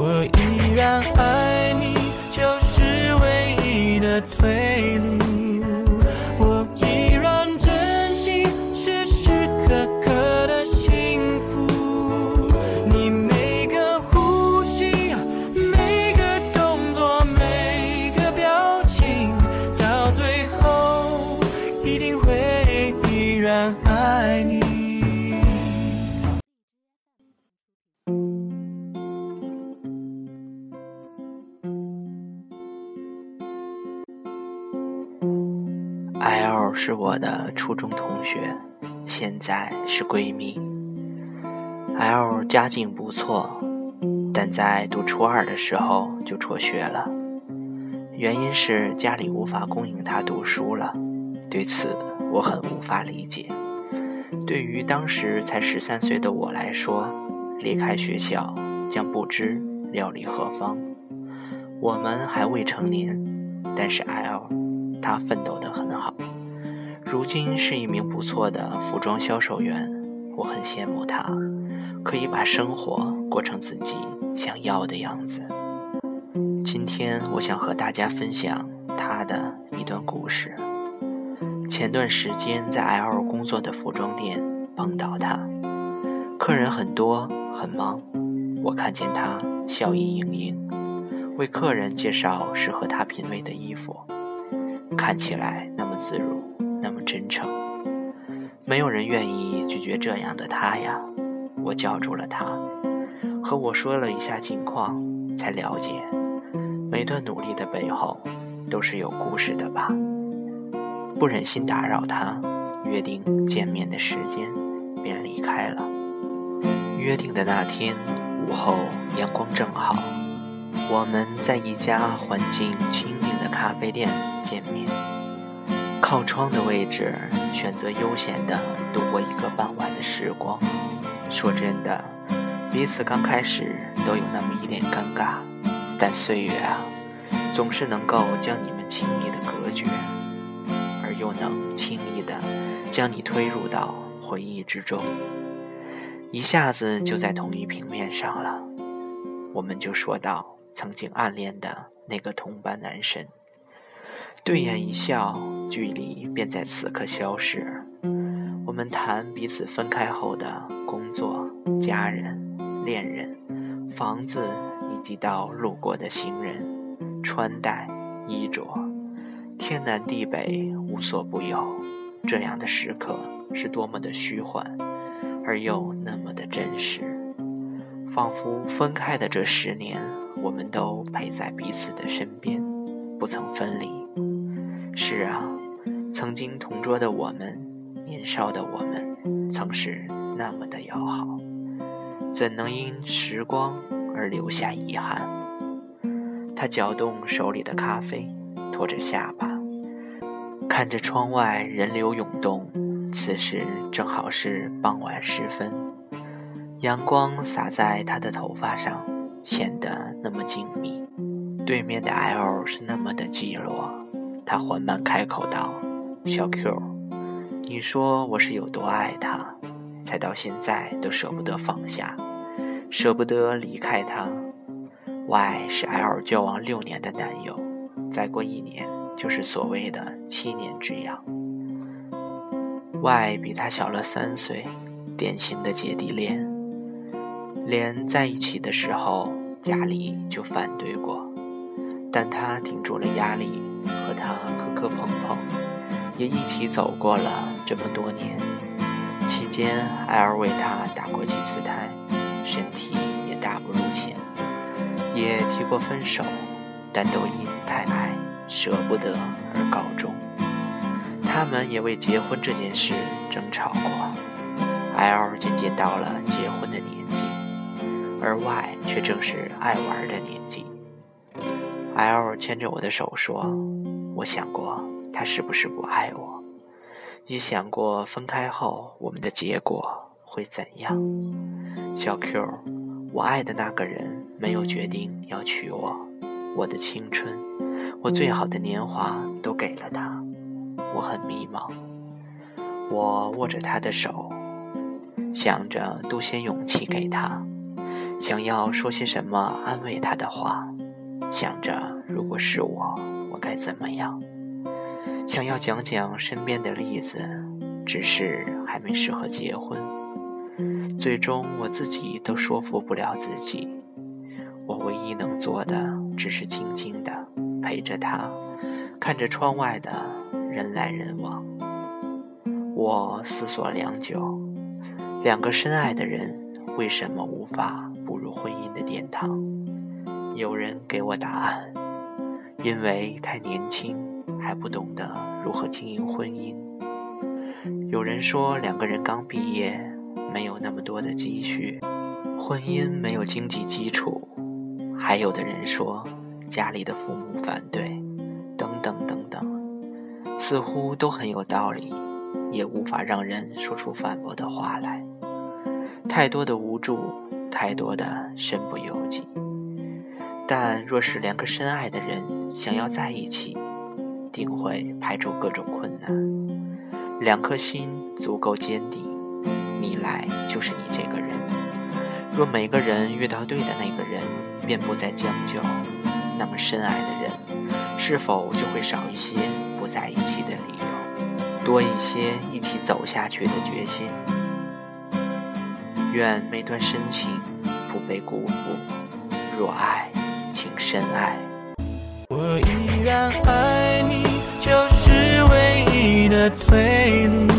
我依然爱你，就是唯一的退是我的初中同学，现在是闺蜜。L 家境不错，但在读初二的时候就辍学了，原因是家里无法供应她读书了。对此我很无法理解。对于当时才十三岁的我来说，离开学校将不知料理何方。我们还未成年，但是 L 她奋斗得很。如今是一名不错的服装销售员，我很羡慕他，可以把生活过成自己想要的样子。今天我想和大家分享他的一段故事。前段时间在 L 工作的服装店碰到他，客人很多很忙，我看见他笑意盈盈，为客人介绍适合他品味的衣服，看起来那么自如。那么真诚，没有人愿意拒绝这样的他呀。我叫住了他，和我说了一下近况，才了解，每段努力的背后都是有故事的吧。不忍心打扰他，约定见面的时间，便离开了。约定的那天午后，阳光正好，我们在一家环境清静的咖啡店见面。靠窗的位置，选择悠闲的度过一个傍晚的时光。说真的，彼此刚开始都有那么一点尴尬，但岁月啊，总是能够将你们轻易的隔绝，而又能轻易的将你推入到回忆之中，一下子就在同一平面上了。我们就说到曾经暗恋的那个同班男神。对眼一笑，距离便在此刻消失。我们谈彼此分开后的工作、家人、恋人、房子，以及到路过的行人、穿戴、衣着，天南地北无所不有。这样的时刻是多么的虚幻，而又那么的真实，仿佛分开的这十年，我们都陪在彼此的身边，不曾分离。是啊，曾经同桌的我们，年少的我们，曾是那么的要好，怎能因时光而留下遗憾？他搅动手里的咖啡，托着下巴，看着窗外人流涌动。此时正好是傍晚时分，阳光洒在他的头发上，显得那么静谧。对面的 L 是那么的寂寞。他缓慢开口道：“小 Q，你说我是有多爱他，才到现在都舍不得放下，舍不得离开他。Y 是 L 交往六年的男友，再过一年就是所谓的七年之痒。Y 比他小了三岁，典型的姐弟恋。连在一起的时候，家里就反对过，但他顶住了压力。”和他磕磕碰碰，也一起走过了这么多年。期间，艾尔为他打过几次胎，身体也大不如前，也提过分手，但都因太爱、舍不得而告终。他们也为结婚这件事争吵过。艾尔渐渐到了结婚的年纪，而 Y 却正是爱玩的年纪。L 牵着我的手说：“我想过他是不是不爱我，也想过分开后我们的结果会怎样。小 Q，我爱的那个人没有决定要娶我，我的青春，我最好的年华都给了他，我很迷茫。我握着他的手，想着多些勇气给他，想要说些什么安慰他的话，想着如果是我，我该怎么样。想要讲讲身边的例子，只是还没适合结婚。最终我自己都说服不了自己。我唯一能做的，只是静静的陪着他，看着窗外的人来人往。我思索良久，两个深爱的人为什么无法步入婚姻的殿堂？有人给我答案：因为太年轻。还不懂得如何经营婚姻。有人说两个人刚毕业，没有那么多的积蓄，婚姻没有经济基础。还有的人说家里的父母反对，等等等等，似乎都很有道理，也无法让人说出反驳的话来。太多的无助，太多的身不由己。但若是两个深爱的人想要在一起，定会排除各种困难，两颗心足够坚定，你来就是你这个人。若每个人遇到对的那个人，便不再将就，那么深爱的人，是否就会少一些不在一起的理由，多一些一起走下去的决心？愿每段深情不被辜负，若爱，深爱。我依然爱你。就是唯一的退路。